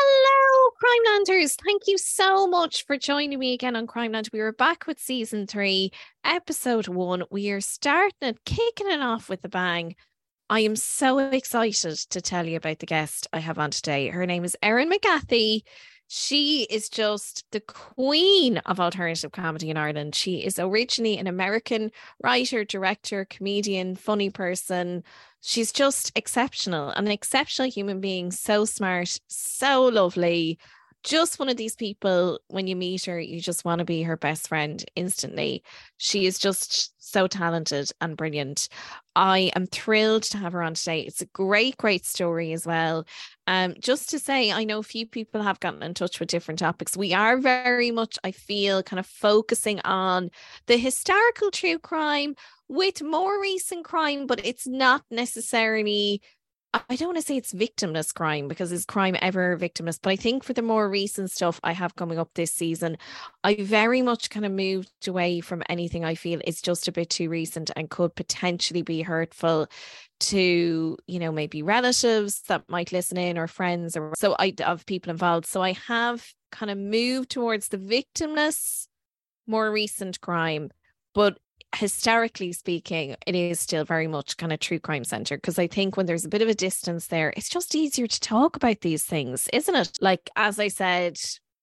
Hello, Crimelanders. Thank you so much for joining me again on Crimeland. We are back with season three, episode one. We are starting it, kicking it off with a bang. I am so excited to tell you about the guest I have on today. Her name is Erin McGathy. She is just the queen of alternative comedy in Ireland. She is originally an American writer, director, comedian, funny person. She's just exceptional, an exceptional human being, so smart, so lovely. Just one of these people, when you meet her, you just want to be her best friend instantly. She is just so talented and brilliant. I am thrilled to have her on today. It's a great, great story as well. Um, just to say, I know a few people have gotten in touch with different topics. We are very much, I feel, kind of focusing on the historical true crime with more recent crime, but it's not necessarily. I don't want to say it's victimless crime because is crime ever victimless? But I think for the more recent stuff I have coming up this season, I very much kind of moved away from anything I feel is just a bit too recent and could potentially be hurtful to, you know, maybe relatives that might listen in or friends or so I of people involved. So I have kind of moved towards the victimless, more recent crime, but historically speaking, it is still very much kind of true crime center because I think when there's a bit of a distance there, it's just easier to talk about these things, isn't it? Like, as I said,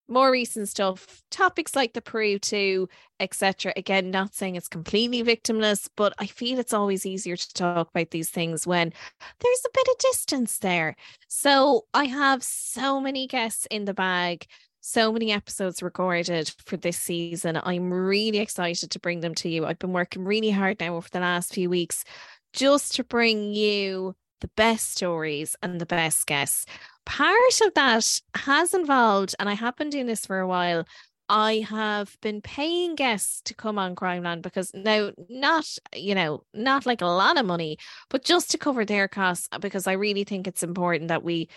more recent stuff, topics like the Peru 2, etc. Again, not saying it's completely victimless, but I feel it's always easier to talk about these things when there's a bit of distance there. So I have so many guests in the bag so many episodes recorded for this season. I'm really excited to bring them to you. I've been working really hard now over the last few weeks just to bring you the best stories and the best guests. Part of that has involved, and I have been doing this for a while. I have been paying guests to come on Crimeland because now, not, you know, not like a lot of money, but just to cover their costs because I really think it's important that we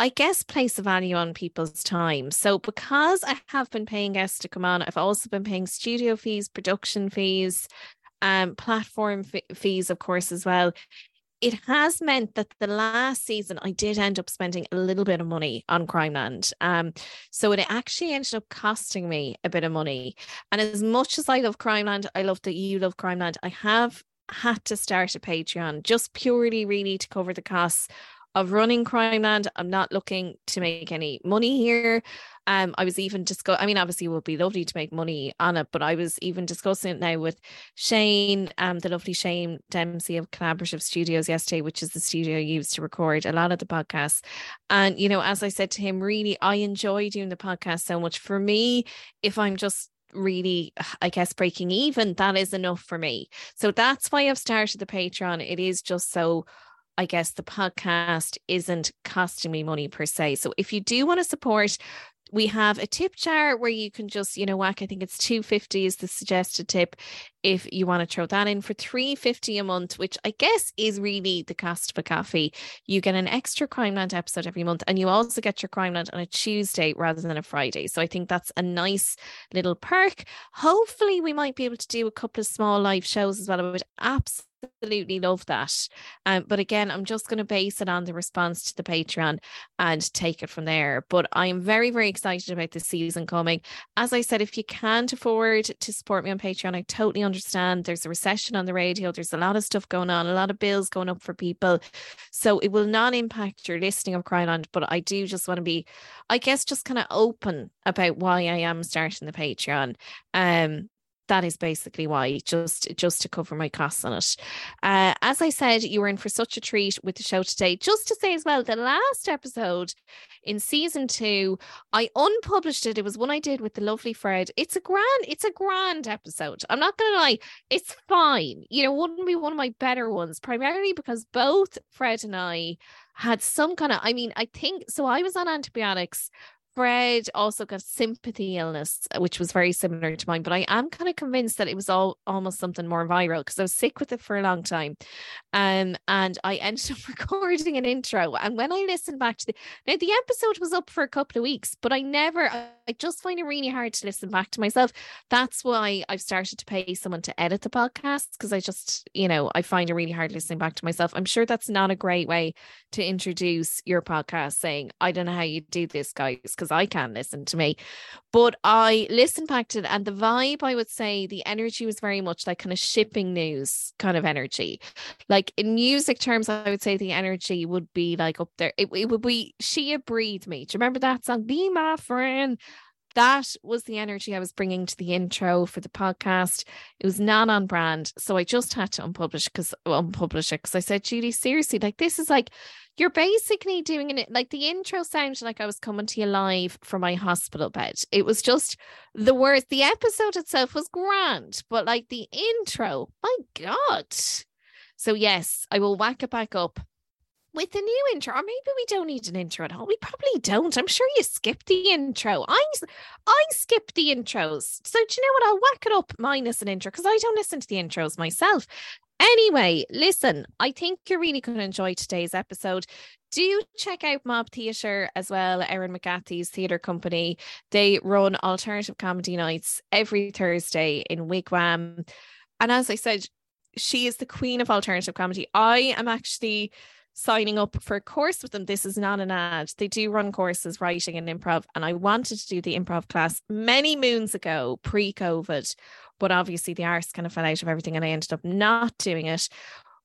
I guess, place a value on people's time. So, because I have been paying guests to come on, I've also been paying studio fees, production fees, um, platform f- fees, of course, as well. It has meant that the last season I did end up spending a little bit of money on Crimeland. Um, so it actually ended up costing me a bit of money. And as much as I love Crimeland, I love that you love Crimeland. I have had to start a Patreon just purely, really, to cover the costs of running Crimeland. I'm not looking to make any money here. Um, I was even discuss. I mean, obviously, it would be lovely to make money on it, but I was even discussing it now with Shane, um, the lovely Shane Dempsey of Collaborative Studios yesterday, which is the studio I used to record a lot of the podcasts. And you know, as I said to him, really, I enjoy doing the podcast so much. For me, if I'm just really i guess breaking even that is enough for me so that's why i've started the patreon it is just so I guess the podcast isn't costing me money per se. So if you do want to support, we have a tip jar where you can just, you know, whack, I think it's 250 is the suggested tip. If you want to throw that in for 350 a month, which I guess is really the cost of a coffee. You get an extra Crimeland episode every month, and you also get your Crimeland on a Tuesday rather than a Friday. So I think that's a nice little perk. Hopefully, we might be able to do a couple of small live shows as well. I would absolutely absolutely love that. Um, but again, I'm just going to base it on the response to the Patreon and take it from there. But I'm very, very excited about this season coming. As I said, if you can't afford to support me on Patreon, I totally understand. There's a recession on the radio, there's a lot of stuff going on, a lot of bills going up for people. So it will not impact your listening of Crimeland, but I do just want to be, I guess, just kind of open about why I am starting the Patreon. Um, that is basically why just just to cover my costs on it. Uh, as i said you were in for such a treat with the show today. Just to say as well the last episode in season two i unpublished it. It was one i did with the lovely fred. It's a grand it's a grand episode. I'm not gonna lie it's fine. You know wouldn't be one of my better ones primarily because both fred and i had some kind of i mean i think so i was on antibiotics Fred also got sympathy illness, uh, which was very similar to mine, but I am kind of convinced that it was all almost something more viral because I was sick with it for a long time. Um, and I ended up recording an intro. And when I listened back to the now the episode was up for a couple of weeks, but I never I just find it really hard to listen back to myself. That's why I've started to pay someone to edit the podcast because I just, you know, I find it really hard listening back to myself. I'm sure that's not a great way to introduce your podcast saying, I don't know how you do this, guys, because I can listen to me. But I listened back to it, and the vibe, I would say, the energy was very much like kind of shipping news kind of energy. Like in music terms, I would say the energy would be like up there. It, it would be Sia Breathe Me. Do you remember that song? Be my friend that was the energy I was bringing to the intro for the podcast. It was not on brand. So I just had to unpublish because unpublish it because I said, Judy, seriously, like this is like you're basically doing it like the intro sounded like I was coming to you live from my hospital bed. It was just the worst. The episode itself was grand, but like the intro, my God. So yes, I will whack it back up with the new intro, or maybe we don't need an intro at all. We probably don't. I'm sure you skip the intro. I I skip the intros. So do you know what? I'll whack it up minus an intro because I don't listen to the intros myself. Anyway, listen, I think you're really going to enjoy today's episode. Do check out Mob Theatre as well, Erin McGathy's theatre company. They run alternative comedy nights every Thursday in Wigwam. And as I said, she is the queen of alternative comedy. I am actually signing up for a course with them. This is not an ad. They do run courses, writing and improv. And I wanted to do the improv class many moons ago, pre COVID. But obviously, the arse kind of fell out of everything and I ended up not doing it.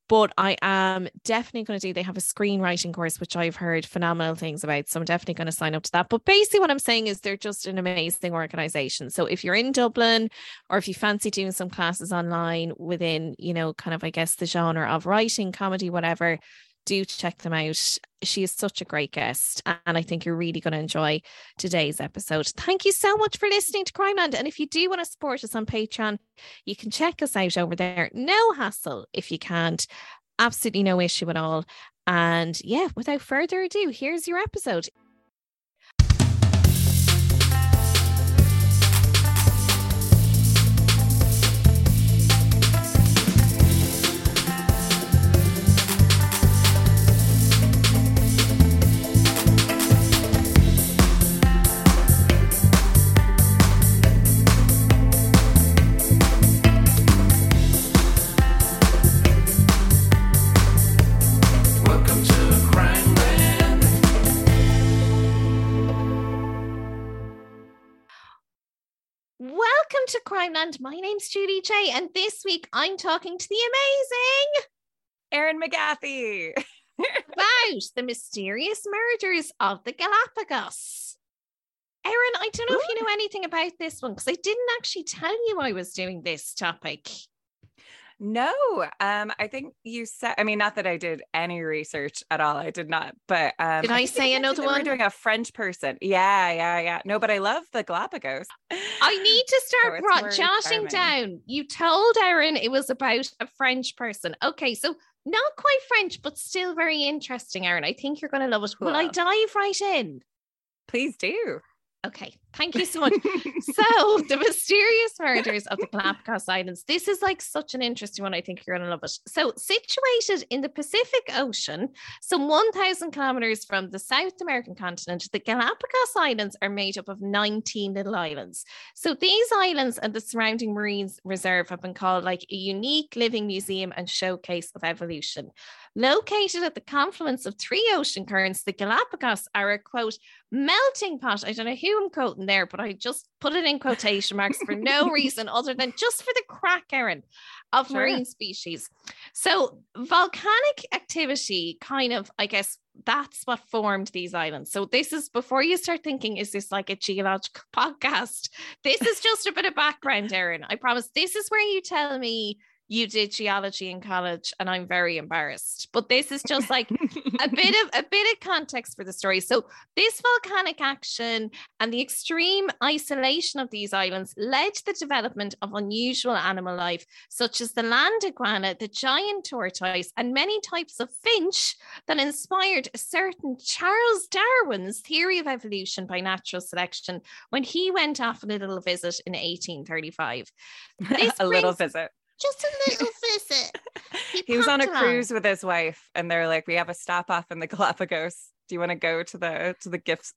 But I am definitely going to do, they have a screenwriting course, which I've heard phenomenal things about. So I'm definitely going to sign up to that. But basically, what I'm saying is they're just an amazing organization. So if you're in Dublin or if you fancy doing some classes online within, you know, kind of, I guess, the genre of writing, comedy, whatever, do check them out. She is such a great guest, and I think you're really going to enjoy today's episode. Thank you so much for listening to Crimeland. And if you do want to support us on Patreon, you can check us out over there. No hassle if you can't. Absolutely no issue at all. And yeah, without further ado, here's your episode. Crimeland. My name's Judy J, and this week I'm talking to the amazing Erin McGathy about the mysterious murders of the Galapagos. Erin, I don't know Ooh. if you know anything about this one because I didn't actually tell you I was doing this topic. No, um, I think you said. I mean, not that I did any research at all. I did not. But um, did I, I say another one? We're doing a French person. Yeah, yeah, yeah. No, but I love the Galapagos. I need to start so brought, jotting down. You told Erin it was about a French person. Okay, so not quite French, but still very interesting, Erin. I think you're going to love it. Cool. Will I dive right in? Please do. Okay, Thank you so much. so, the mysterious murders of the Galapagos Islands. This is like such an interesting one. I think you're going to love it. So, situated in the Pacific Ocean, some 1,000 kilometers from the South American continent, the Galapagos Islands are made up of 19 little islands. So, these islands and the surrounding marine reserve have been called like a unique living museum and showcase of evolution. Located at the confluence of three ocean currents, the Galapagos are a quote, melting pot. I don't know who I'm quoting there, but I just put it in quotation marks for no reason other than just for the crack, Erin, of sure. marine species. So, volcanic activity kind of, I guess, that's what formed these islands. So, this is before you start thinking, is this like a geological podcast? This is just a bit of background, Erin. I promise this is where you tell me you did geology in college and I'm very embarrassed. But this is just like a bit of a bit of context for the story. So this volcanic action and the extreme isolation of these islands led to the development of unusual animal life, such as the land iguana, the giant tortoise, and many types of finch that inspired a certain Charles Darwin's theory of evolution by natural selection when he went off on a little visit in 1835. a little visit just a little visit. He, he was on a cruise with his wife, and they're like, "We have a stop off in the Galapagos. Do you want to go to the to the gift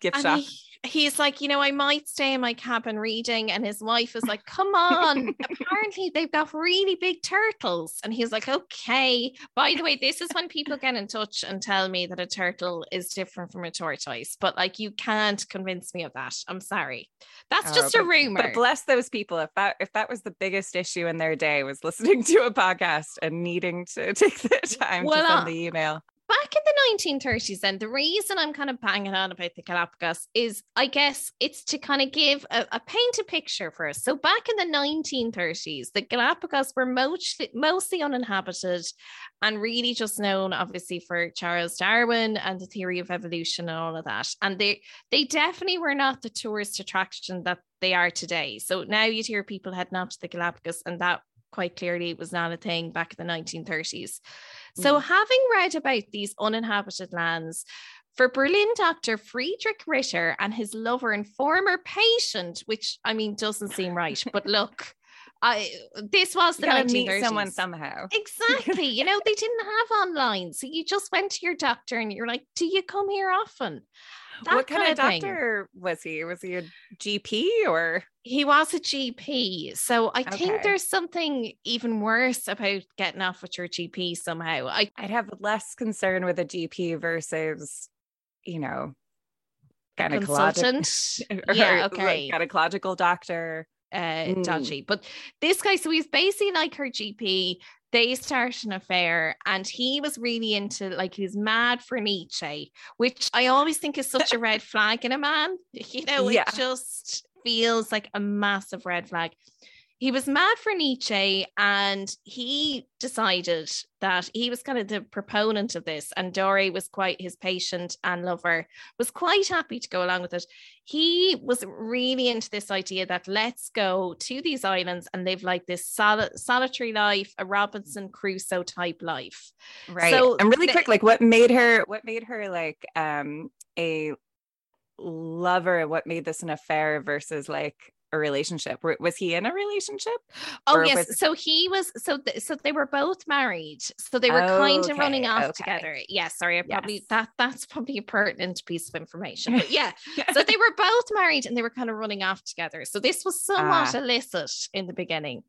gift and shop?" He, he's like, you know, I might stay in my cabin reading. And his wife is like, come on. Apparently, they've got really big turtles. And he's like, okay. By the way, this is when people get in touch and tell me that a turtle is different from a tortoise. But like, you can't convince me of that. I'm sorry. That's just uh, but, a rumor. But bless those people. If that if that was the biggest issue in their day was listening to a podcast and needing to take the time well, to send the email back in the 1930s, then the reason I'm kind of banging on about the Galapagos is, I guess, it's to kind of give a, a paint a picture for us. So back in the 1930s, the Galapagos were mostly mostly uninhabited, and really just known, obviously, for Charles Darwin and the theory of evolution and all of that. And they they definitely were not the tourist attraction that they are today. So now you'd hear people heading up to the Galapagos, and that quite clearly it was not a thing back in the 1930s. So, mm. having read about these uninhabited lands, for Berlin doctor Friedrich Ritter and his lover and former patient, which I mean doesn't seem right, but look, I this was the 1930s. meet someone somehow. Exactly. you know, they didn't have online. So you just went to your doctor and you're like, Do you come here often? That what kind, kind of doctor was he? Was he a GP or? He was a GP. So I okay. think there's something even worse about getting off with your GP somehow. I, I'd have less concern with a GP versus, you know, gynecological, yeah, okay. gynecological doctor. Uh, mm. dodgy, but this guy, so he's basically like her GP they start an affair and he was really into like he was mad for Nietzsche, which I always think is such a red flag in a man. You know, yeah. it just feels like a massive red flag he was mad for Nietzsche and he decided that he was kind of the proponent of this and Dory was quite his patient and lover was quite happy to go along with it. He was really into this idea that let's go to these islands and live like this sol- solitary life a Robinson Crusoe type life. Right. So and really quick like what made her what made her like um a lover what made this an affair versus like a relationship. Was he in a relationship? Oh yes. Was... So he was. So th- so they were both married. So they were oh, kind of running off okay. together. Yes. Yeah, sorry. I probably yes. that that's probably a pertinent piece of information. But yeah. so they were both married and they were kind of running off together. So this was somewhat uh, illicit in the beginning,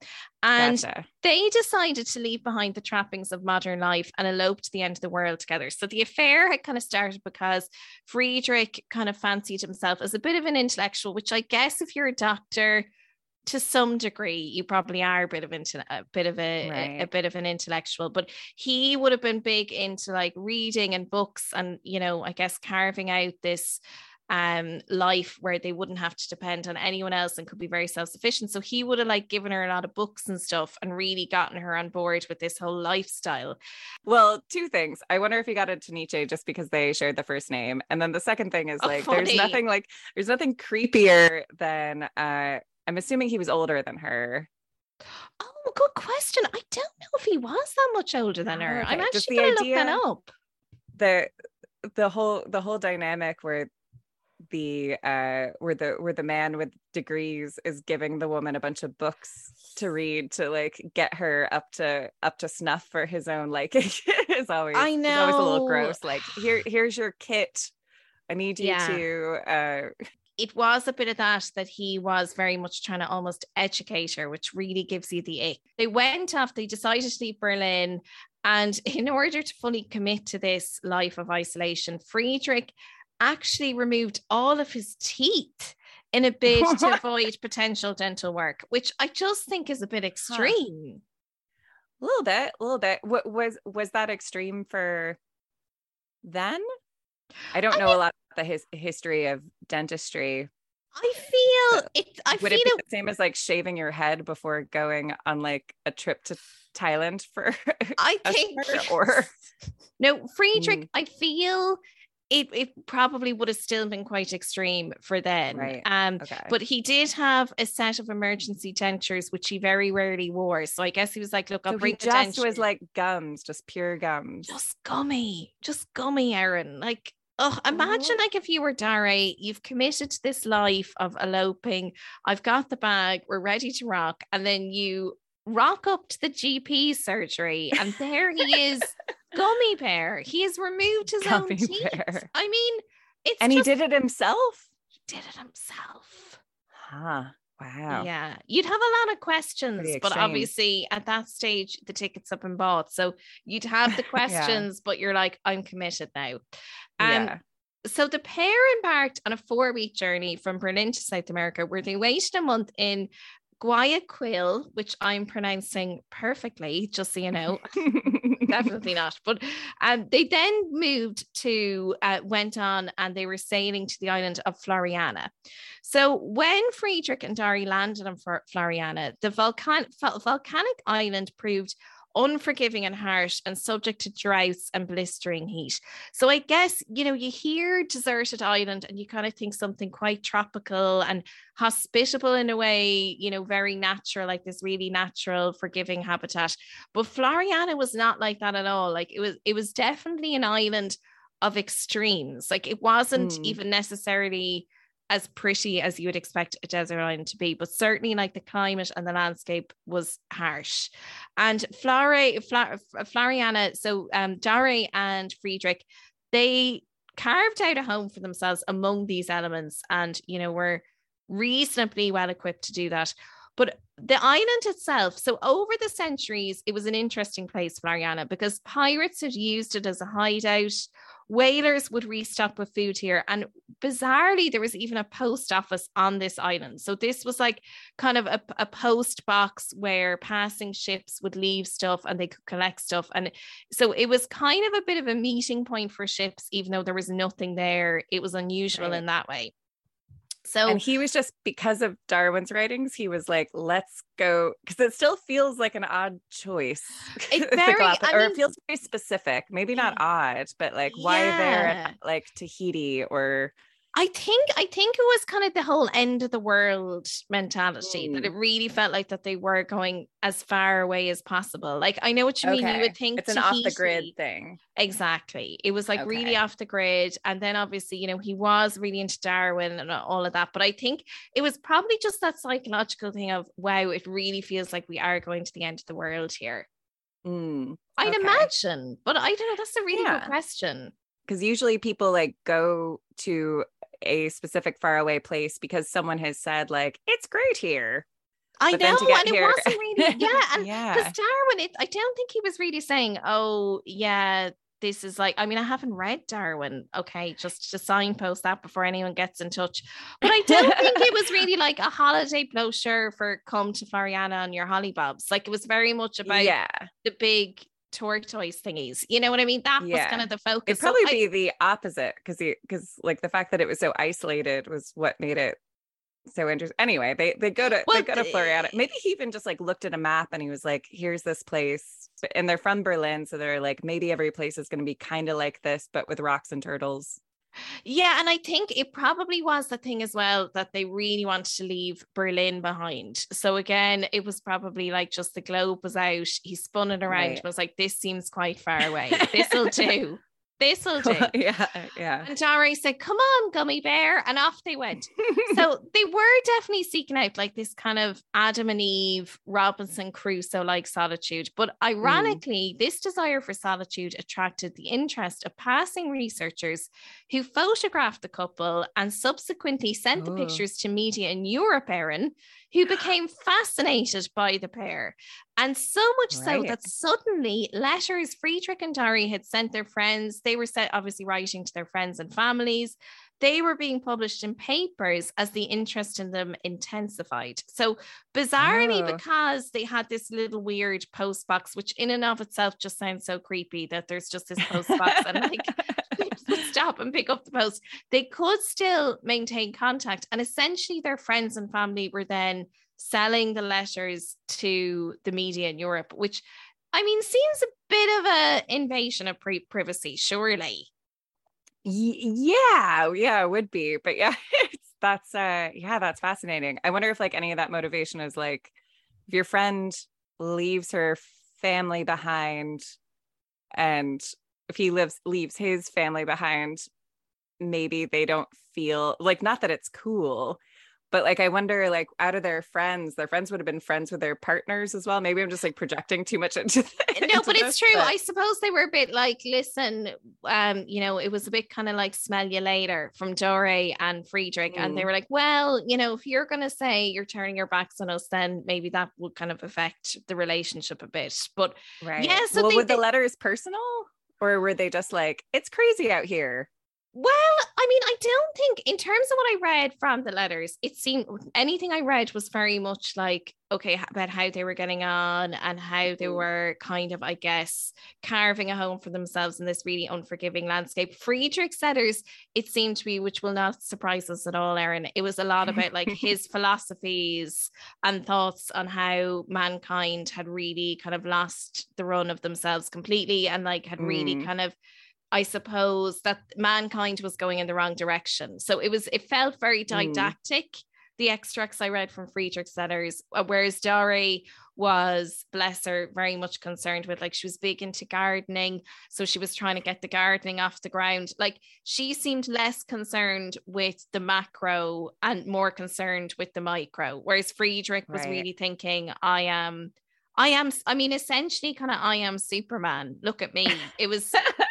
and gotcha. they decided to leave behind the trappings of modern life and elope to the end of the world together. So the affair had kind of started because Friedrich kind of fancied himself as a bit of an intellectual, which I guess if you're a doctor to some degree you probably are a bit of into a bit of a, right. a, a bit of an intellectual but he would have been big into like reading and books and you know i guess carving out this um life where they wouldn't have to depend on anyone else and could be very self-sufficient so he would have like given her a lot of books and stuff and really gotten her on board with this whole lifestyle well two things i wonder if he got into nietzsche just because they shared the first name and then the second thing is oh, like there's nothing like there's nothing creepier than uh i'm assuming he was older than her Oh, good question. I don't know if he was that much older than her. Okay. I'm actually going to look that up. The the whole the whole dynamic where the uh where the where the man with degrees is giving the woman a bunch of books to read to like get her up to up to snuff for his own liking is always I know always a little gross like here here's your kit I need you yeah. to uh it was a bit of that that he was very much trying to almost educate her, which really gives you the ick. They went off, they decided to leave Berlin. And in order to fully commit to this life of isolation, Friedrich actually removed all of his teeth in a bid to avoid potential dental work, which I just think is a bit extreme. Huh. A little bit, a little bit. What was was that extreme for then? I don't I know mean, a lot about the his, history of dentistry. I feel it. I would feel it be it, the same as like shaving your head before going on like a trip to Thailand for? I think or no, Friedrich. Mm. I feel it it probably would have still been quite extreme for then. Right. Um, okay. but he did have a set of emergency dentures, which he very rarely wore. So I guess he was like, "Look, I'll so bring the just was like gums, just pure gums, just gummy, just gummy, Erin. Like, oh, imagine like if you were Dara, you've committed to this life of eloping. I've got the bag, we're ready to rock, and then you rock up to the GP surgery, and there he is gummy bear. He has removed his gummy own teeth. Bear. I mean, it's and just, he did it himself. He did it himself. Huh. Wow. Yeah. You'd have a lot of questions, but obviously at that stage, the tickets have been bought. So you'd have the questions, yeah. but you're like, I'm committed now. Um, yeah. So the pair embarked on a four week journey from Berlin to South America, where they waited a month in Guayaquil, which I'm pronouncing perfectly, just so you know. Definitely not. But um, they then moved to, uh, went on and they were sailing to the island of Floreana. So when Friedrich and Dari landed on Floreana, the volcan- volcanic island proved unforgiving and harsh and subject to droughts and blistering heat. So I guess, you know, you hear deserted island and you kind of think something quite tropical and hospitable in a way, you know, very natural, like this really natural, forgiving habitat. But Floreana was not like that at all. Like it was, it was definitely an island of extremes. Like it wasn't mm. even necessarily as pretty as you would expect a desert island to be, but certainly like the climate and the landscape was harsh. And Flore, Fla, Floreana, so um, and Friedrich, they carved out a home for themselves among these elements and, you know, were reasonably well equipped to do that. But the island itself, so over the centuries, it was an interesting place, Floreana, because pirates had used it as a hideout whalers would restock with food here. And bizarrely, there was even a post office on this island. So this was like kind of a, a post box where passing ships would leave stuff and they could collect stuff. And so it was kind of a bit of a meeting point for ships, even though there was nothing there. It was unusual right. in that way. So and he was just because of Darwin's writings, he was like, let's go because it still feels like an odd choice. It very, or mean, it feels very specific. Maybe not odd, but like why yeah. there like Tahiti or I think I think it was kind of the whole end of the world mentality mm. that it really felt like that they were going as far away as possible. Like I know what you okay. mean. You would think it's an off the grid thing. Exactly. It was like okay. really off the grid. And then obviously, you know, he was really into Darwin and all of that. But I think it was probably just that psychological thing of wow, it really feels like we are going to the end of the world here. Mm. I'd okay. imagine, but I don't know. That's a really yeah. good question because usually people like go to a specific faraway place because someone has said like it's great here. I know, and here... it wasn't really yeah, and yeah. Because Darwin, it, I don't think he was really saying, "Oh, yeah, this is like." I mean, I haven't read Darwin. Okay, just to signpost that before anyone gets in touch. But I don't think it was really like a holiday brochure for come to Floreana on your hollybobs. Like it was very much about yeah. the big tortoise thingies. You know what I mean? That yeah. was kind of the focus. It'd probably so be I, the opposite because because like the fact that it was so isolated was what made it so interesting. Anyway, they they go to well, they go to Floreana. Maybe he even just like looked at a map and he was like, "Here's this place," and they're from Berlin, so they're like, maybe every place is going to be kind of like this, but with rocks and turtles. Yeah, and I think it probably was the thing as well that they really wanted to leave Berlin behind. So again, it was probably like just the globe was out. He spun it around right. and was like, "This seems quite far away. This'll do." This'll do. yeah, yeah. And Dory said, Come on, gummy bear. And off they went. so they were definitely seeking out like this kind of Adam and Eve, Robinson Crusoe like solitude. But mm. ironically, mm. this desire for solitude attracted the interest of passing researchers who photographed the couple and subsequently sent oh. the pictures to media in Europe, Erin, who became fascinated by the pair. And so much right. so that suddenly letters Friedrich and Dory had sent their friends, they were set, obviously writing to their friends and families. They were being published in papers as the interest in them intensified. So, bizarrely, oh. because they had this little weird post box, which in and of itself just sounds so creepy that there's just this post box and like stop and pick up the post, they could still maintain contact. And essentially, their friends and family were then selling the letters to the media in Europe, which I mean seems a bit of an invasion of privacy, surely. Yeah, yeah, it would be. But yeah, that's uh yeah, that's fascinating. I wonder if like any of that motivation is like if your friend leaves her family behind and if he lives leaves his family behind maybe they don't feel like not that it's cool but like i wonder like out of their friends their friends would have been friends with their partners as well maybe i'm just like projecting too much into the, no but it's true but... i suppose they were a bit like listen um you know it was a bit kind of like smell you later from dore and friedrich mm. and they mm. were like well you know if you're going to say you're turning your backs on us then maybe that would kind of affect the relationship a bit but right yeah so well, they, were the letters personal or were they just like, it's crazy out here? Well, I mean, I don't think, in terms of what I read from the letters, it seemed anything I read was very much like, okay, about how they were getting on and how they mm. were kind of, I guess, carving a home for themselves in this really unforgiving landscape. Friedrich's letters, it seemed to be, which will not surprise us at all, Erin. It was a lot about like his philosophies and thoughts on how mankind had really kind of lost the run of themselves completely and like had really mm. kind of I suppose that mankind was going in the wrong direction. So it was, it felt very hmm. didactic. Mm. The extracts I read from Friedrich's letters, uh, whereas Dory was, bless her, very much concerned with like she was big into gardening. So she was trying to get the gardening off the ground. Like she seemed less concerned with the macro and more concerned with the micro. Whereas Friedrich was right. really thinking, I am I am, I mean, essentially kind of I am Superman. Look at me. It was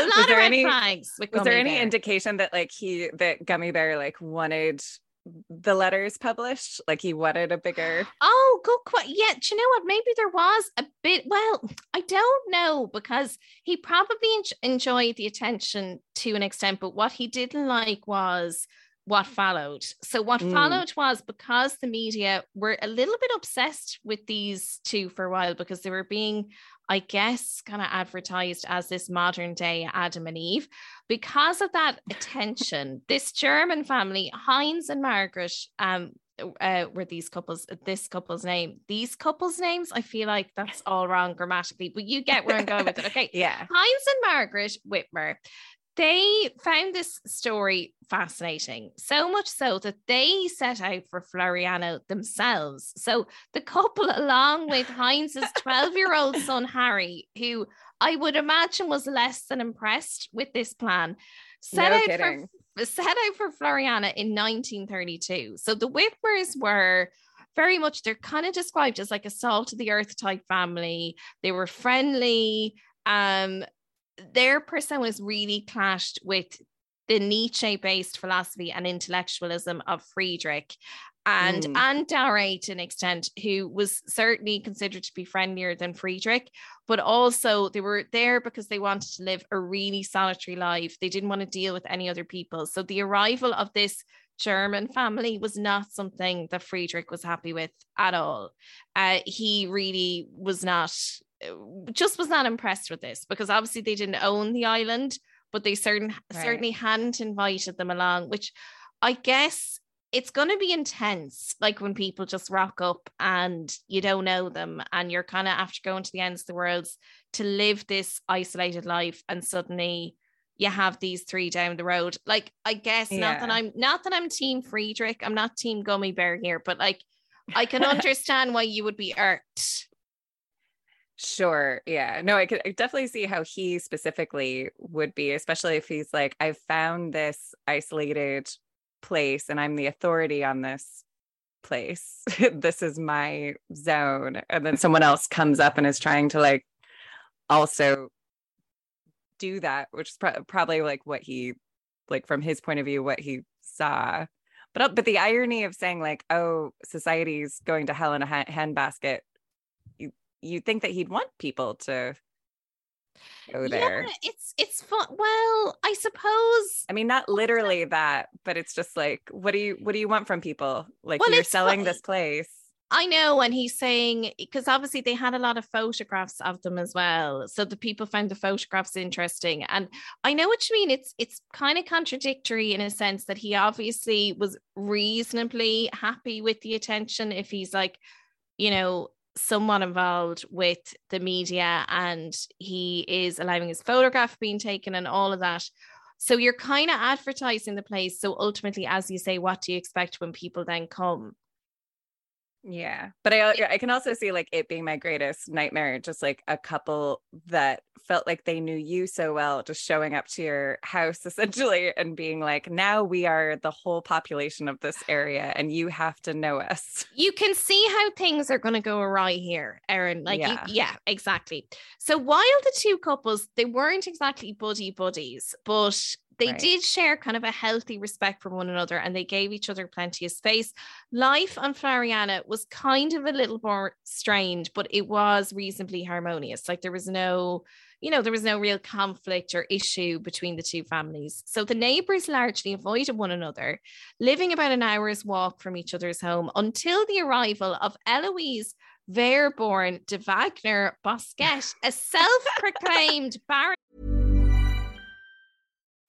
a lot was there any, flags. was there any bear. indication that like he that Gummy Bear like wanted the letters published? Like he wanted a bigger. Oh, good question. Yeah, do you know what? Maybe there was a bit. Well, I don't know because he probably en- enjoyed the attention to an extent, but what he didn't like was what followed. So, what mm. followed was because the media were a little bit obsessed with these two for a while because they were being I guess, kind of advertised as this modern day Adam and Eve. Because of that attention, this German family, Heinz and Margaret, um, uh, were these couples, this couple's name. These couples' names, I feel like that's all wrong grammatically, but you get where I'm going with it. Okay. yeah. Heinz and Margaret Wittmer they found this story fascinating, so much so that they set out for Floreana themselves. So the couple, along with Heinz's 12 year old son, Harry, who I would imagine was less than impressed with this plan, set, no out, kidding. for, set out for Floreana in 1932. So the Wittmers were very much, they're kind of described as like a salt of the earth type family. They were friendly. Um, their personas really clashed with the Nietzsche based philosophy and intellectualism of Friedrich and mm. and Dore to an extent, who was certainly considered to be friendlier than Friedrich, but also they were there because they wanted to live a really solitary life. They didn't want to deal with any other people. So the arrival of this German family was not something that Friedrich was happy with at all. Uh, he really was not just was not impressed with this because obviously they didn't own the island, but they certain right. certainly hadn't invited them along, which I guess it's going to be intense like when people just rock up and you don't know them and you're kind of after going to the ends of the world to live this isolated life and suddenly you have these three down the road like i guess yeah. not that i'm not that i'm team friedrich i'm not team gummy bear here but like i can understand why you would be irked Sure. Yeah. No, I could I definitely see how he specifically would be, especially if he's like, I've found this isolated place and I'm the authority on this place. this is my zone. And then someone else comes up and is trying to like also do that, which is pro- probably like what he, like from his point of view, what he saw. But uh, but the irony of saying like, oh, society's going to hell in a handbasket you think that he'd want people to go there. Yeah, it's it's fun. Well, I suppose. I mean, not literally that, but it's just like, what do you what do you want from people? Like well, you're selling this place. I know, and he's saying because obviously they had a lot of photographs of them as well, so the people found the photographs interesting. And I know what you mean. It's it's kind of contradictory in a sense that he obviously was reasonably happy with the attention. If he's like, you know, somewhat involved with the media and he is allowing his photograph being taken and all of that. So you're kind of advertising the place. So ultimately, as you say, what do you expect when people then come? Yeah. But I I can also see like it being my greatest nightmare, just like a couple that felt like they knew you so well, just showing up to your house essentially and being like, now we are the whole population of this area and you have to know us. You can see how things are going to go awry here, Erin. Like, yeah. You, yeah, exactly. So while the two couples, they weren't exactly buddy buddies, but they right. did share kind of a healthy respect for one another and they gave each other plenty of space. Life on Floreana was kind of a little more strained, but it was reasonably harmonious. Like there was no, you know, there was no real conflict or issue between the two families. So the neighbors largely avoided one another, living about an hour's walk from each other's home until the arrival of Eloise Wehrborn de Wagner Bosquet, a self proclaimed baron.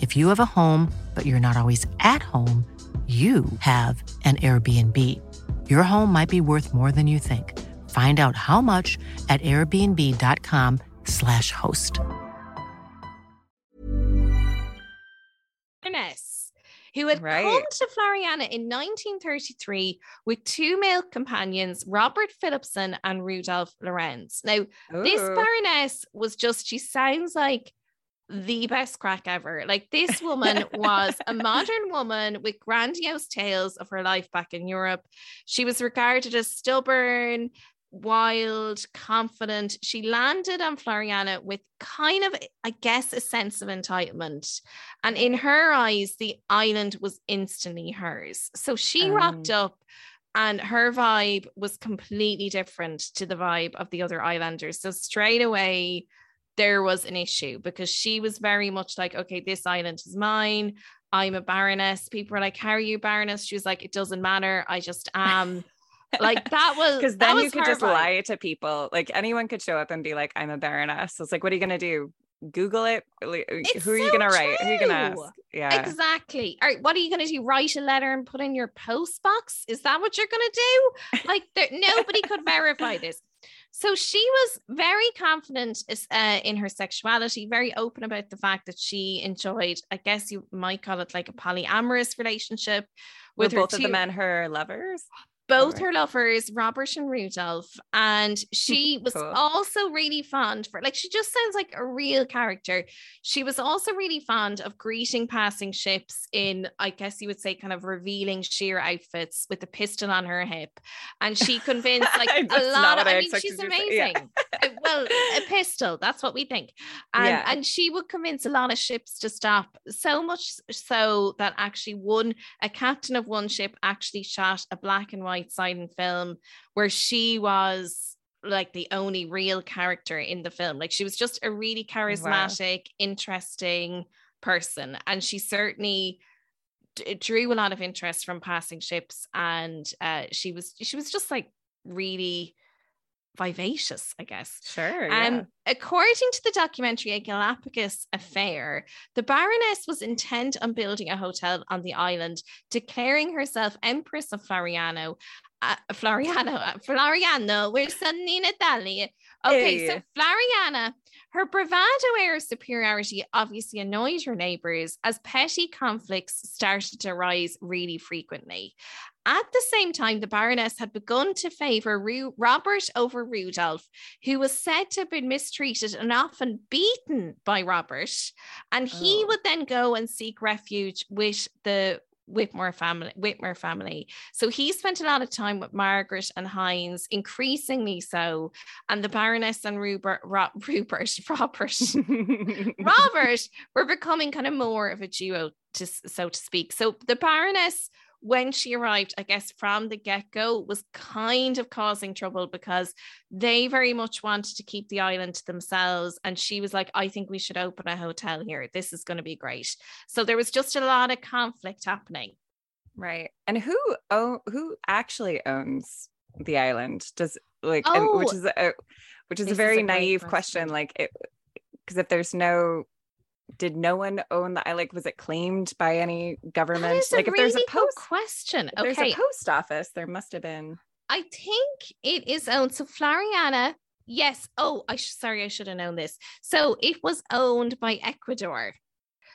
If you have a home, but you're not always at home, you have an Airbnb. Your home might be worth more than you think. Find out how much at airbnb.com/slash host. Baroness who had right. come to Floreana in 1933 with two male companions, Robert Philipson and Rudolph Lorenz. Now, Ooh. this Baroness was just, she sounds like the best crack ever. Like this woman was a modern woman with grandiose tales of her life back in Europe. She was regarded as stubborn, wild, confident. She landed on Floreana with kind of, I guess, a sense of entitlement. And in her eyes, the island was instantly hers. So she um. rocked up and her vibe was completely different to the vibe of the other islanders. So straight away, there was an issue because she was very much like, okay, this island is mine. I'm a baroness. People were like, How are you, baroness? She was like, It doesn't matter. I just am. like that was because then you could just lie to people. Like anyone could show up and be like, I'm a baroness. It's like, what are you gonna do? Google it. It's Who are you gonna write? Who are you gonna ask? Yeah. Exactly. All right. What are you gonna do? Write a letter and put in your post box? Is that what you're gonna do? Like there, nobody could verify this. So she was very confident uh, in her sexuality, very open about the fact that she enjoyed, I guess you might call it like a polyamorous relationship with both two- of the men her lovers. Both right. her lovers, Robert and Rudolph, and she was cool. also really fond for like she just sounds like a real character. She was also really fond of greeting passing ships in, I guess you would say, kind of revealing sheer outfits with a pistol on her hip, and she convinced like a lot. Of, I, I mean, she's amazing. Yeah. Uh, well, a pistol. That's what we think, and yeah. and she would convince a lot of ships to stop. So much so that actually one a captain of one ship actually shot a black and white white silent film where she was like the only real character in the film. Like she was just a really charismatic, wow. interesting person. And she certainly d- drew a lot of interest from passing ships. And uh, she was she was just like really vivacious, I guess. Sure. Yeah. Um, according to the documentary A Galapagos Affair, the Baroness was intent on building a hotel on the island, declaring herself Empress of Floriano. Uh, Floriano, uh, Floriano, we're suddenly in Italy. Okay, hey. so Floreana, her bravado air of superiority obviously annoyed her neighbours as petty conflicts started to rise really frequently. At the same time, the Baroness had begun to favour Ru- Robert over Rudolph, who was said to have been mistreated and often beaten by Robert. And he oh. would then go and seek refuge with the Whitmore family, Whitmore family. So he spent a lot of time with Margaret and Heinz, increasingly so. And the Baroness and Rupert, Ro- Rupert, Robert, Robert were becoming kind of more of a duo, to, so to speak. So the Baroness when she arrived, I guess from the get go, was kind of causing trouble because they very much wanted to keep the island to themselves. And she was like, I think we should open a hotel here. This is going to be great. So there was just a lot of conflict happening. Right. And who oh who actually owns the island? Does like oh, and, which oh! is a which is a very is a naive question. question. Like it because if there's no did no one own the like was it claimed by any government? like if really there's a post question. okay there's a post office there must have been. I think it is owned so floreana yes oh i sorry i should have known this. So it was owned by ecuador.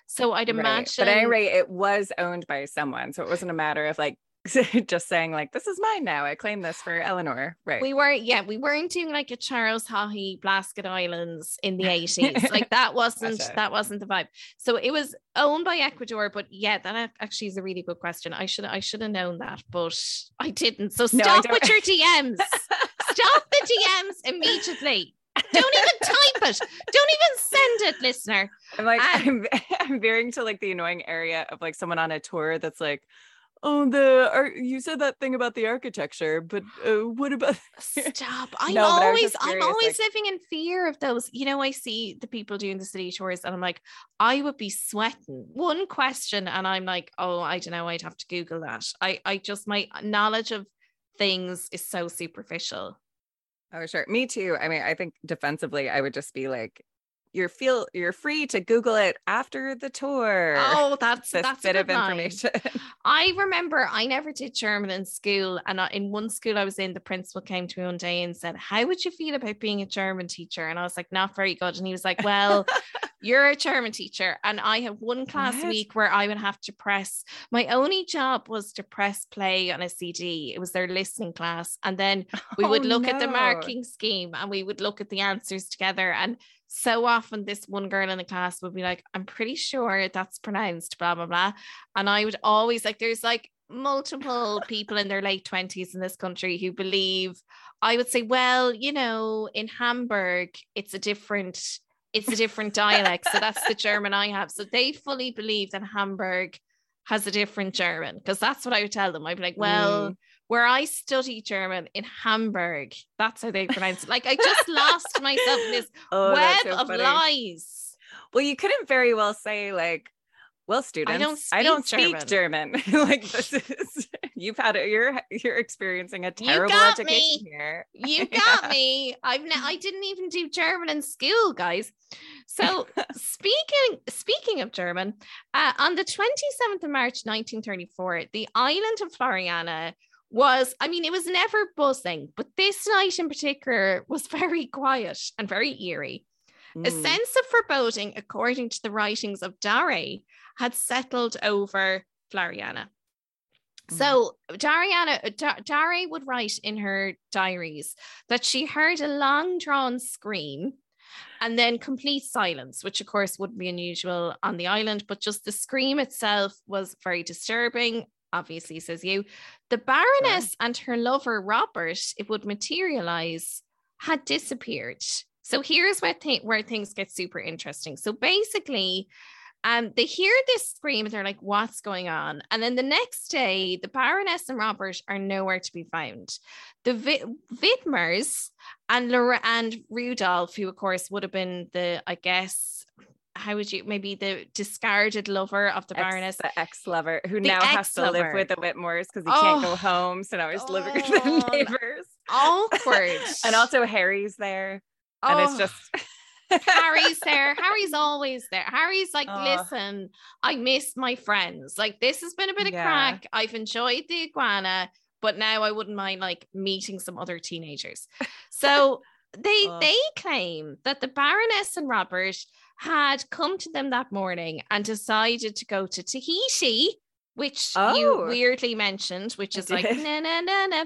So i'd imagine right. but at any rate it was owned by someone so it wasn't a matter of like just saying like this is mine now. I claim this for Eleanor. Right. We weren't yeah, we weren't doing like a Charles Haughey Blasket Islands in the 80s. like that wasn't that wasn't the vibe. So it was owned by Ecuador, but yeah, that actually is a really good question. I should I should have known that, but I didn't. So stop no, with your DMs. stop the DMs immediately. Don't even type it. Don't even send it, listener. I'm like, um, I'm, I'm veering to like the annoying area of like someone on a tour that's like, oh the art you said that thing about the architecture but uh, what about stop. I'm no, always i'm always like... living in fear of those you know i see the people doing the city tours and i'm like i would be sweating. One question and i'm like oh i don't know i'd have to google that. I i just my knowledge of things is so superficial. Oh sure. Me too. I mean i think defensively i would just be like you're feel you're free to Google it after the tour. Oh, that's this that's bit of information. I remember I never did German in school, and in one school I was in, the principal came to me one day and said, "How would you feel about being a German teacher?" And I was like, "Not very good." And he was like, "Well." You're a German teacher, and I have one class what? a week where I would have to press. My only job was to press play on a CD. It was their listening class, and then we would oh, look no. at the marking scheme and we would look at the answers together. And so often this one girl in the class would be like, I'm pretty sure that's pronounced blah blah blah. And I would always like there's like multiple people in their late 20s in this country who believe I would say, well, you know, in Hamburg, it's a different, it's a different dialect. So that's the German I have. So they fully believe that Hamburg has a different German because that's what I would tell them. I'd be like, well, mm where I study German in Hamburg. That's how they pronounce it. Like I just lost myself in this oh, web so of funny. lies. Well, you couldn't very well say like, well, students, I don't speak, I don't speak German. German. like this is you've had it. You're you're experiencing a terrible education me. here. You got yeah. me. I've ne- I didn't even do German in school, guys. So speaking speaking of German, uh, on the 27th of March 1934, the island of Floreana was, I mean, it was never buzzing, but this night in particular was very quiet and very eerie. Mm. A sense of foreboding, according to the writings of Dare, had settled over Floreana. Mm-hmm. So Dariana, Dari would write in her diaries that she heard a long drawn scream and then complete silence, which of course wouldn't be unusual on the island, but just the scream itself was very disturbing. Obviously, says you. The Baroness and her lover Robert, it would materialize, had disappeared. So here's where, th- where things get super interesting. So basically, um, they hear this scream and they're like, what's going on? And then the next day, the Baroness and Robert are nowhere to be found. The Vi- Vidmers and Laura and Rudolph, who of course would have been the, I guess, how would you maybe the discarded lover of the ex, Baroness, the ex-lover who the now has to live with the Whitmores because he oh, can't go oh. home. So now he's oh, living with the oh, neighbors. Awkward. and also Harry's there. Oh. And it's oh, just Harry's there. Harry's always there. Harry's like, oh. listen, I miss my friends. Like, this has been a bit of yeah. crack. I've enjoyed the iguana, but now I wouldn't mind like meeting some other teenagers. So they oh. they claim that the Baroness and Robert had come to them that morning and decided to go to Tahiti which oh. you weirdly mentioned, which is like na na na na.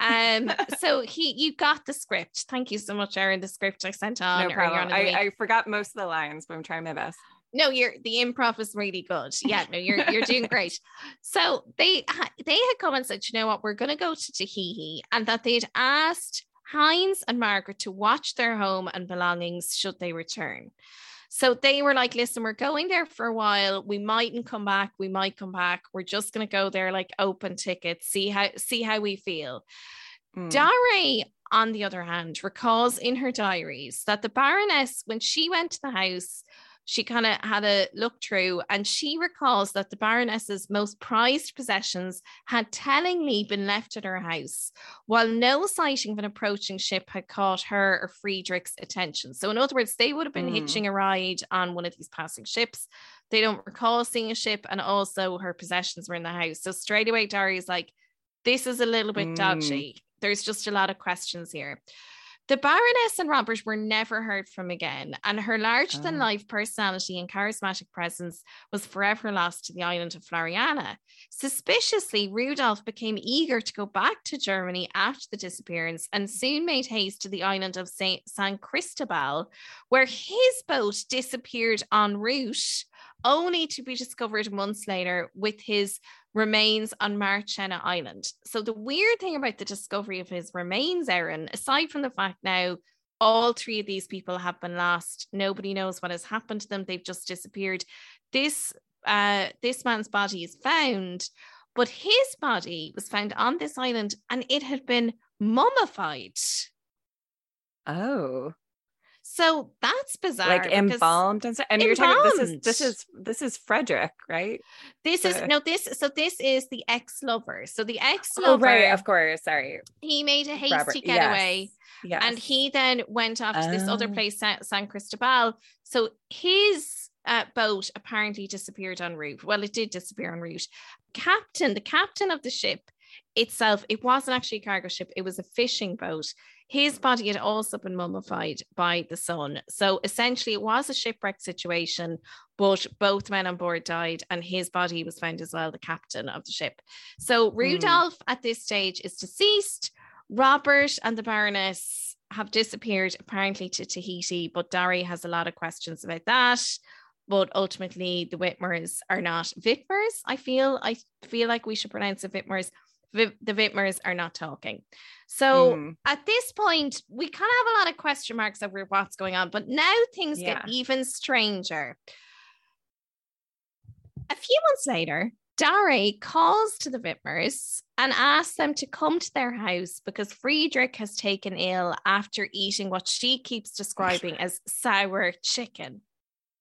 Um, so he, you got the script. Thank you so much, Erin. The script I sent on. No problem. I, I forgot most of the lines, but I'm trying my best. No, you're the improv is really good. Yeah, no, you're you're doing great. So they they had come and said, you know what, we're going to go to Tahiti, and that they'd asked Heinz and Margaret to watch their home and belongings should they return. So they were like, listen, we're going there for a while. We mightn't come back. We might come back. We're just gonna go there like open tickets, see how see how we feel. Mm. Dari, on the other hand, recalls in her diaries that the Baroness, when she went to the house, she kind of had a look through and she recalls that the Baroness's most prized possessions had tellingly been left at her house, while no sighting of an approaching ship had caught her or Friedrich's attention. So, in other words, they would have been mm. hitching a ride on one of these passing ships. They don't recall seeing a ship, and also her possessions were in the house. So, straight away, Dari's like, This is a little bit mm. dodgy. There's just a lot of questions here. The Baroness and Robert were never heard from again, and her larger than oh. life personality and charismatic presence was forever lost to the island of Floreana. Suspiciously, Rudolph became eager to go back to Germany after the disappearance and soon made haste to the island of Saint San Cristobal, where his boat disappeared en route only to be discovered months later with his remains on Marchena Island. So the weird thing about the discovery of his remains, Erin, aside from the fact now all three of these people have been lost, nobody knows what has happened to them. They've just disappeared. This uh, this man's body is found, but his body was found on this island and it had been mummified. Oh. So that's bizarre. Like embalmed and so, and embalmed. you're talking this is this is this is Frederick, right? This is no this so this is the ex-lover. So the ex-lover Oh right, of course. Sorry. He made a hasty Robert, getaway. Yes. Yes. And he then went off to this other oh. place, San, San Cristobal. So his uh, boat apparently disappeared en route. Well, it did disappear en route. Captain, the captain of the ship itself, it wasn't actually a cargo ship, it was a fishing boat. His body had also been mummified by the sun. So essentially, it was a shipwreck situation, but both men on board died, and his body was found as well, the captain of the ship. So hmm. Rudolph mm. at this stage is deceased. Robert and the Baroness have disappeared apparently to Tahiti, but Dari has a lot of questions about that. But ultimately, the Whitmers are not Whitmers. I feel I feel like we should pronounce it Whitmers the Wittmers are not talking. So mm. at this point, we kind of have a lot of question marks over what's going on, but now things yeah. get even stranger. A few months later, Dari calls to the Wittmers and asks them to come to their house because Friedrich has taken ill after eating what she keeps describing as sour chicken.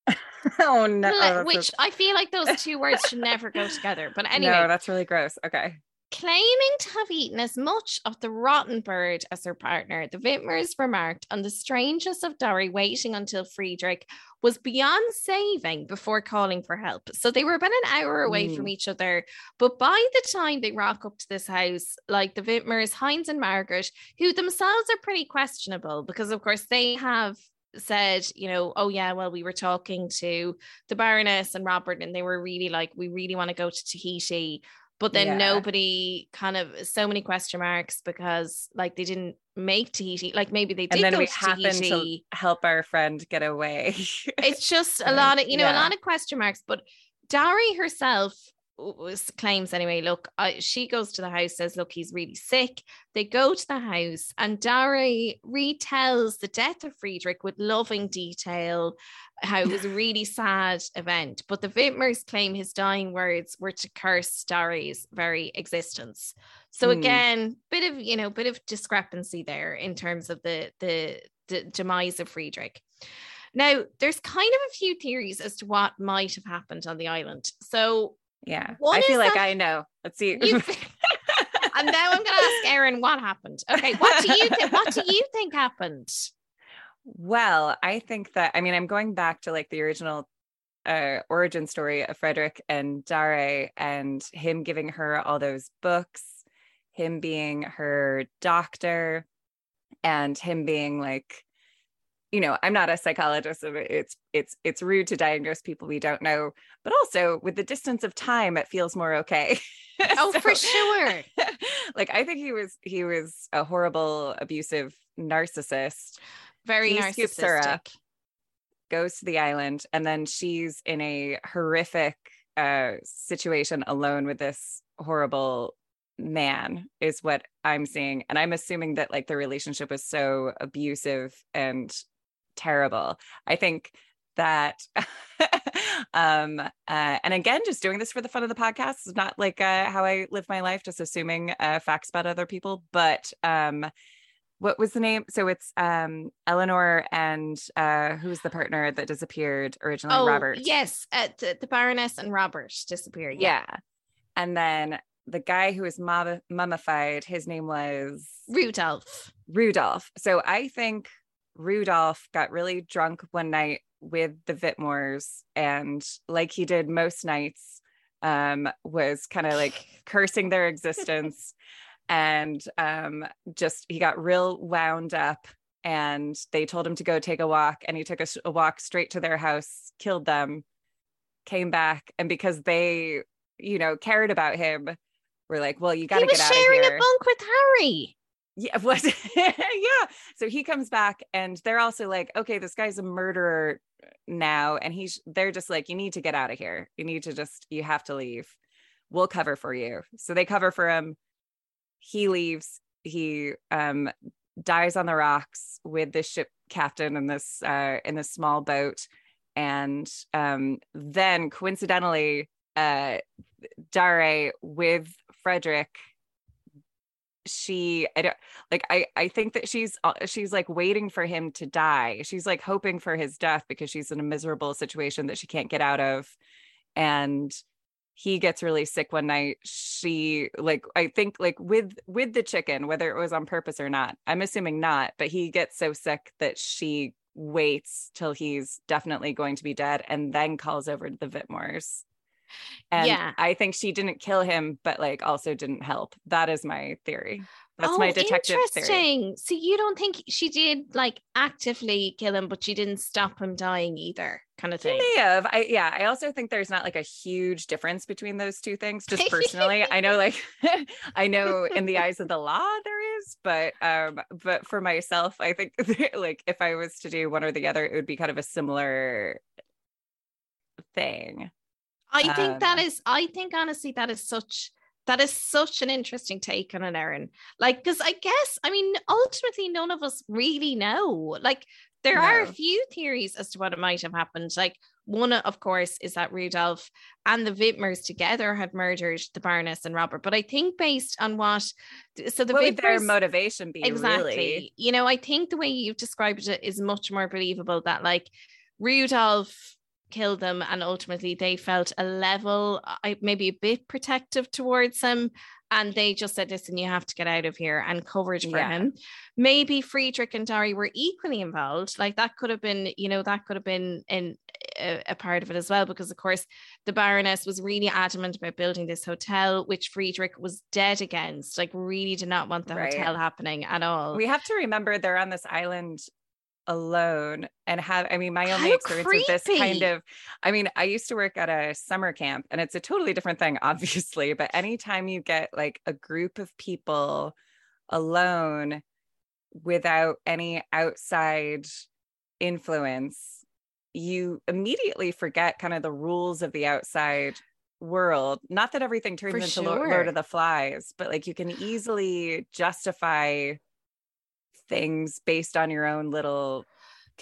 oh no. Which I feel like those two words should never go together. But anyway. No, that's really gross. Okay. Claiming to have eaten as much of the rotten bird as her partner, the Wittmers remarked on the strangeness of Dari waiting until Friedrich was beyond saving before calling for help. So they were about an hour away mm. from each other. But by the time they rock up to this house, like the Wittmers, Heinz and Margaret, who themselves are pretty questionable because, of course, they have said, you know, oh yeah, well, we were talking to the Baroness and Robert, and they were really like, we really want to go to Tahiti but then yeah. nobody kind of so many question marks because like they didn't make Tahiti. Like maybe they did. And then we happened to help our friend get away. it's just a lot of you know yeah. a lot of question marks. But Dari herself claims anyway look I, she goes to the house says look he's really sick they go to the house and Dari retells the death of Friedrich with loving detail how it was a really sad event but the Wittmers claim his dying words were to curse Dari's very existence so mm. again bit of you know bit of discrepancy there in terms of the the, the demise of Friedrich now, there's kind of a few theories as to what might have happened on the island. So, yeah. One I feel like that, I know. Let's see. and now I'm going to ask Erin what happened. Okay, what do you think? What do you think happened? Well, I think that I mean I'm going back to like the original uh, origin story of Frederick and Dare and him giving her all those books, him being her doctor, and him being like you know i'm not a psychologist so it's it's it's rude to diagnose people we don't know but also with the distance of time it feels more okay. Oh so, for sure. like i think he was he was a horrible abusive narcissist. Very he narcissistic up, goes to the island and then she's in a horrific uh situation alone with this horrible man is what i'm seeing. And i'm assuming that like the relationship was so abusive and terrible. I think that um uh, and again just doing this for the fun of the podcast is not like uh, how i live my life just assuming uh, facts about other people but um what was the name? So it's um eleanor and uh who's the partner that disappeared originally? Oh, robert. yes uh, the, the baroness and robert disappeared yeah. yeah. And then the guy who was mummified his name was rudolph. Rudolph. So i think Rudolph got really drunk one night with the Wittmers and like he did most nights um was kind of like cursing their existence. And um just he got real wound up and they told him to go take a walk and he took a, a walk straight to their house killed them came back and because they you know cared about him we're like well you got to get out of here sharing a bunk with Harry. Yeah was yeah. So he comes back and they're also like okay this guy's a murderer now and he's they're just like you need to get out of here. You need to just you have to leave. We'll cover for you. So they cover for him. He leaves. He um dies on the rocks with the ship captain in this uh in this small boat and um then coincidentally uh Dare with Frederick she i don't like i i think that she's uh, she's like waiting for him to die. She's like hoping for his death because she's in a miserable situation that she can't get out of. And he gets really sick one night. She like i think like with with the chicken whether it was on purpose or not i'm assuming not but he gets so sick that she waits till he's definitely going to be dead and then calls over to the Wittmers and yeah. I think she didn't kill him, but like also didn't help. That is my theory. That's oh, my detective interesting. Theory. So you don't think she did like actively kill him, but she didn't stop him dying either, kind of thing. She may have. I yeah. I also think there's not like a huge difference between those two things. Just personally, I know like I know in the eyes of the law there is, but um, but for myself, I think like if I was to do one or the other, it would be kind of a similar thing. I think um, that is, I think honestly, that is such that is such an interesting take on an Erin. Like, because I guess, I mean, ultimately, none of us really know. Like, there no. are a few theories as to what it might have happened. Like, one, of course, is that Rudolph and the Wittmers together had murdered the Baroness and Robert. But I think based on what, so the what their motivation be? Exactly. Really? You know, I think the way you've described it is much more believable that like Rudolph kill them and ultimately they felt a level maybe a bit protective towards him and they just said listen you have to get out of here and coverage for yeah. him maybe friedrich and dari were equally involved like that could have been you know that could have been in a, a, part of it as well because of course the baroness was really adamant about building this hotel which friedrich was dead against like really did not want the right. hotel happening at all we have to remember they're on this island alone and have i mean my only How experience with this kind of i mean i used to work at a summer camp and it's a totally different thing obviously but anytime you get like a group of people alone without any outside influence you immediately forget kind of the rules of the outside world. Not that everything turns For into Lo- Lord of the Flies but like you can easily justify things based on your own little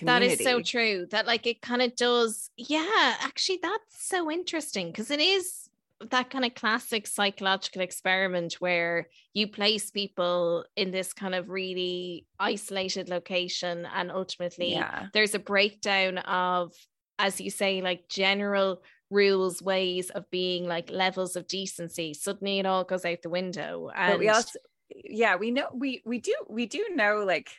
That community. is so true. That like it kind of does. Yeah, actually, that's so interesting because it is that kind of classic psychological experiment where you place people in this kind of really isolated location and ultimately Yeah. there's a breakdown of as you say like general rules ways of being like levels of decency suddenly it all goes out the window and but we also yeah we know we we do we do know like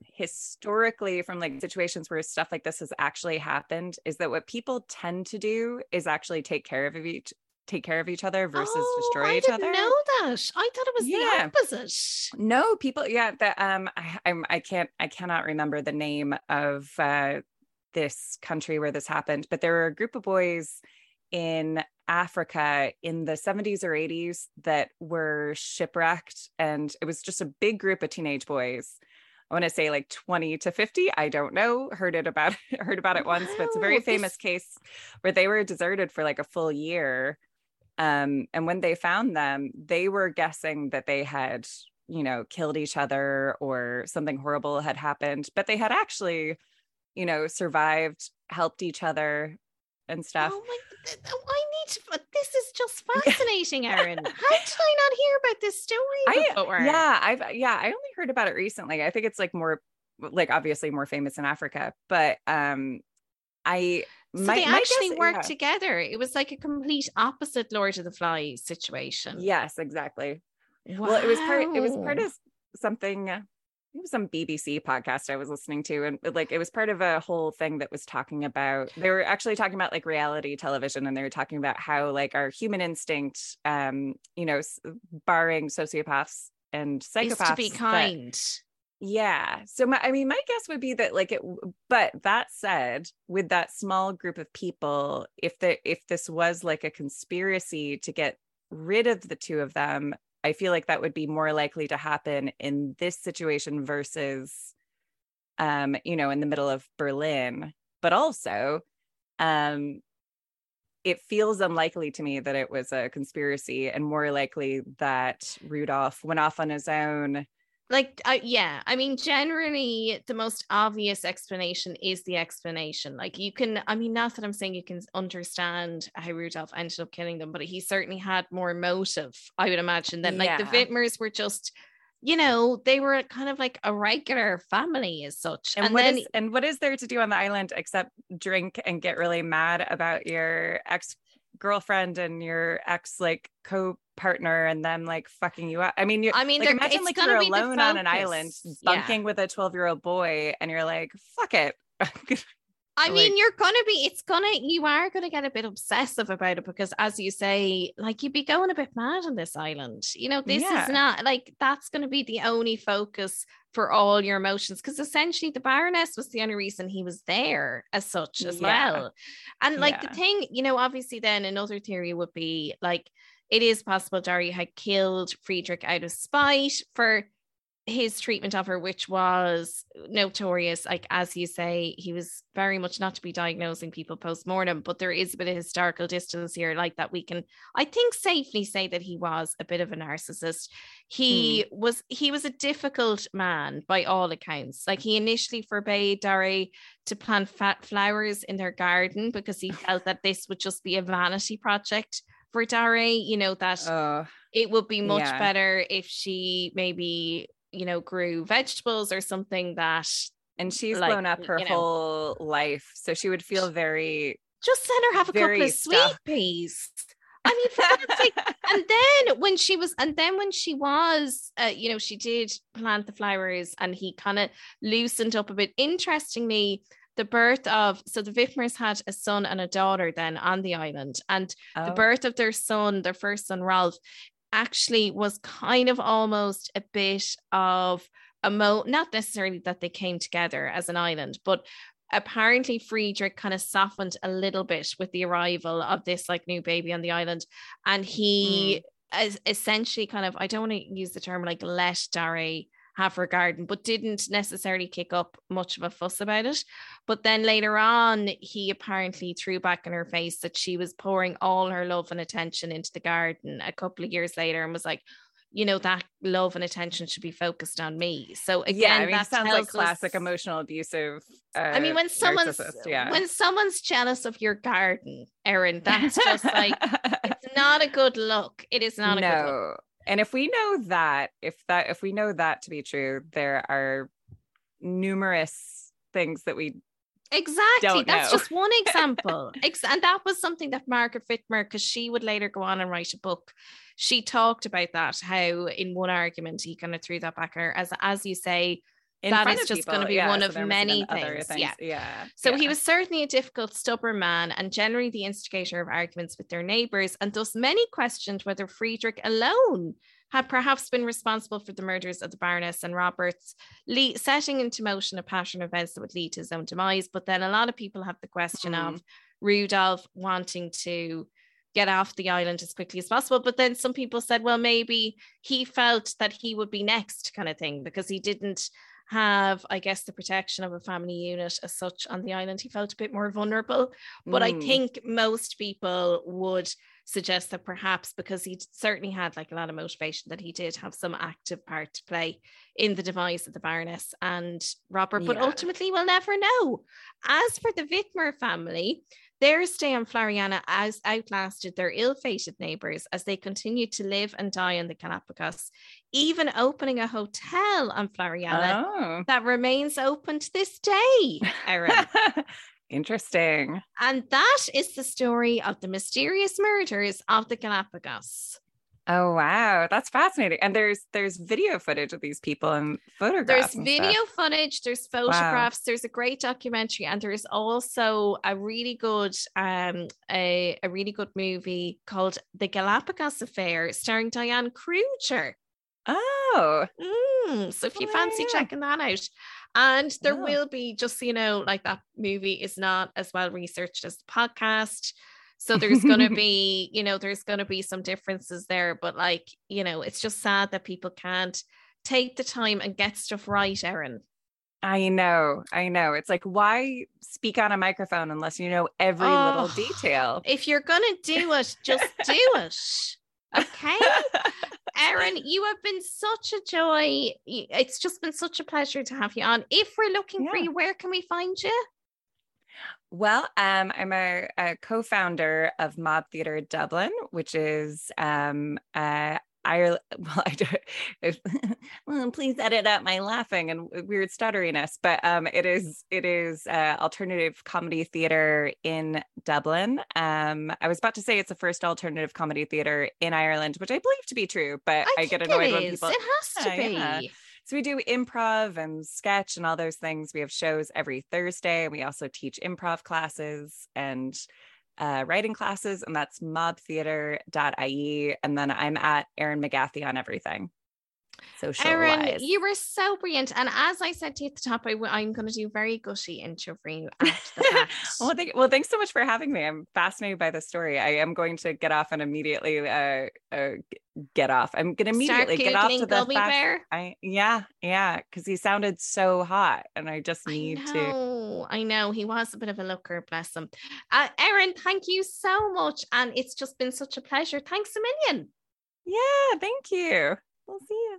historically from like situations where stuff like this has actually happened is that what people tend to do is actually take care of each take care of each other versus Oh, destroy I each didn't other. know that. I thought it was Yeah. the opposite no people yeah that um I, I'm I can't I cannot remember the name of uh this country where this happened but there were a group of boys in Africa in the 70s or 80s that were shipwrecked and it was just a big group of teenage boys. I want to say like 20 to 50 I don't know heard it about heard about it once but it's a very famous this- case where they were deserted for like a full year um and when they found them they were guessing that they had you know killed each other or something horrible had happened but they had actually you know survived helped each other and stuff Oh my! I need to. but This is just fascinating, Erin. How did I not hear about this story I before? yeah I've yeah I only heard about it recently I think it's like more like obviously more famous in Africa but um I So my- they actually guess- worked yeah. together. It was like a complete opposite Lord of the Flies situation. yes exactly Well, it was part. It was part of something. It was some BBC podcast I was listening to, and like it was part of a whole thing that was talking about. They were actually talking about like reality television, and they were talking about how like our human instinct, um, you know, barring sociopaths and psychopaths, is to be that- kind. yeah. So my, I mean, my guess would be that like it. But that said, with that small group of people, if the if this was like a conspiracy to get rid of the two of them, I feel like that would be more likely to happen in this situation versus, um, you know, in the middle of Berlin. But also, um, it feels unlikely to me that it was a conspiracy, and more likely that Rudolph went off on his own. Like uh, yeah i mean generally the most obvious explanation is the explanation like you can i mean not that i'm saying you can understand how rudolph ended up killing them but he certainly had more motive i would imagine than like the Yeah. Wittmers were just you know they were kind of like a regular family as such And, and, what then is- and what is there to do on the island except drink and get really mad about your ex girlfriend and your ex like co partner and them like fucking you up? I mean, you. I mean, like, imagine like you're alone on an island, focus. Yeah. bunking with a twelve year old boy, and you're like, fuck it. I mean, Like- you're gonna be, it's gonna, you are gonna get a bit obsessive about it because, as you say, like you'd be going a bit mad on this island. You know, this Yeah. is not like that's gonna be the only focus for all your emotions because essentially the Baroness was the only reason he was there as such as Yeah. well. And like Yeah. the thing, you know, obviously, then another theory would be like it is possible Dari had killed Friedrich out of spite for his treatment of her, which was notorious. Like, as you say, he was very much not to be diagnosing people post mortem, but there is a bit of historical distance here, like that we can, I think, safely say that he was a bit of a narcissist. He hmm. was he was a difficult man by all accounts. Like he initially forbade Dari to plant fat flowers in their garden because he felt that this would just be a vanity project for Dari, you know, that Oh, it would be much Yeah. better if she maybe you know grew vegetables or something that and she's Like, blown up her you know. whole life, so she would feel very. just let her have a couple of sweet peas i mean for God's sake. and then when she was and then when she was uh, you know she did plant the flowers and he kind of loosened up a bit interestingly the birth of so the Wittmers had a son and a daughter then on the island and the Oh. birth of their son, their first son, Ralph, actually was kind of almost a bit of a mo not necessarily that they came together as an island, but apparently Friedrich kind of softened a little bit with the arrival of this like new baby on the island. And he mm. is essentially kind of, I don't want to use the term like let Darry have her garden, but didn't necessarily kick up much of a fuss about it. But then later on, he apparently threw back in her face that she was pouring all her love and attention into the garden a couple of years later and was like, you know that love and attention should be focused on me. So again, yeah, I mean, that sounds like classic us, emotional abusive. Uh, I mean, when someone's yeah. when someone's jealous of your garden, Erin, that's just like it's not a good look. It is not a no. good look. And if we know that, if that, if we know that to be true, there are numerous things that we Exactly. That's just one example. and that was something that Margaret Wittmer, because she would later go on and write a book, she talked about that, how in one argument he kind of threw that back her. As as you say, that is just going to be yeah, one of many things. things. Yeah. Yeah. So yeah. he was certainly a difficult, stubborn man and generally the instigator of arguments with their neighbors. And thus many questioned whether Friedrich alone had perhaps been responsible for the murders of the Baroness and Roberts, le- setting into motion a pattern of events that would lead to his own demise. But then a lot of people have the question mm. of Rudolph wanting to get off the island as quickly as possible. But then some people said, well, maybe he felt that he would be next, kind of thing, because he didn't have, I guess, the protection of a family unit as such on the island. He felt a bit more vulnerable. But mm. I think most people would suggest that perhaps because he certainly had like a lot of motivation that he did have some active part to play in the demise of the Baroness and Robert, but ultimately we'll never know. As for the Wittmer family, their stay on Floreana as outlasted their ill-fated neighbours as they continued to live and die in the Galapagos, even opening a hotel on Floreana oh. that remains open to this day. Interesting. And that is the story of the mysterious murders of the Galapagos. Oh wow, that's fascinating. And there's there's video footage of these people and photographs. There's video stuff. footage, there's photographs, wow. there's a great documentary, and there's also a really good um a, a really good movie called The Galapagos Affair starring Diane Kruger. Oh. Mm, so if you oh, fancy yeah. checking that out. And there oh. will be, just so you know, like that movie is not as well researched as the podcast. So there's going to be, you know, there's going to be some differences there. But like, you know, it's just sad that people can't take the time and get stuff right, Erin. I know, I know. It's like, why speak on a microphone unless you know every oh, little detail? If you're going to do it, just do it. Okay. Erin, you have been such a joy. It's just been such a pleasure to have you on. If we're looking yeah. for you, where can we find you? Well, um, I'm a, a, co-founder of Mob Theatre Dublin, which is um, uh, Ireland. Well, I do. well, please edit out my laughing and weird stutteriness. But um, it is it is uh, alternative comedy theater in Dublin. Um, I was about to say it's the first alternative comedy theater in Ireland, which I believe to be true. But I, I get annoyed when people. It has to yeah, be. Yeah. So we do improv and sketch and all those things. We have shows every Thursday, we also teach improv classes and uh, writing classes, and that's mobtheater.ie. And then I'm at Erin McGathy on everything. Social Erin, you were so brilliant. And as I said to you at the top, I w- I'm going to do very gushy intro for you well, thank, well, thanks so much for having me. I'm fascinated by the story. I am going to get off and immediately uh, uh, get off. I'm going to immediately get off to the fact. Bear. I yeah, yeah, because he sounded so hot, and I just need I to. I know he was a bit of a looker, bless him. Uh, Erin, thank you so much, and it's just been such a pleasure. Thanks a million. Yeah, thank you. We'll see you.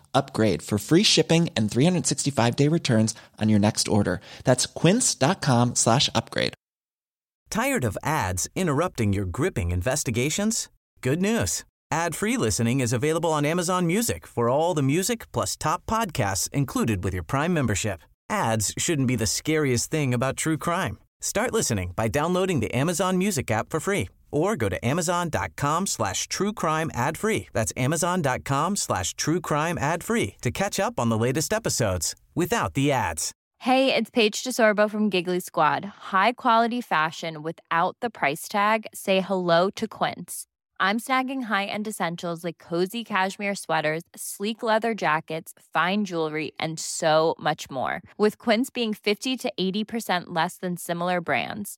upgrade for free shipping and 365 day returns on your next order. That's quince.com slash upgrade. Tired of ads interrupting your gripping investigations? Good news. Ad free listening is available on Amazon Music for all the music plus top podcasts included with your Prime membership. Ads shouldn't be the scariest thing about true crime. Start listening by downloading the Amazon Music app for free or go to amazon.com slash true crime ad free. That's amazon.com slash true crime ad free to catch up on the latest episodes without the ads. Hey, it's Paige DeSorbo from Giggly Squad. High quality fashion without the price tag? Say hello to Quince. I'm snagging high end essentials like cozy cashmere sweaters, sleek leather jackets, fine jewelry, and so much more. With Quince being 50 to 80% less than similar brands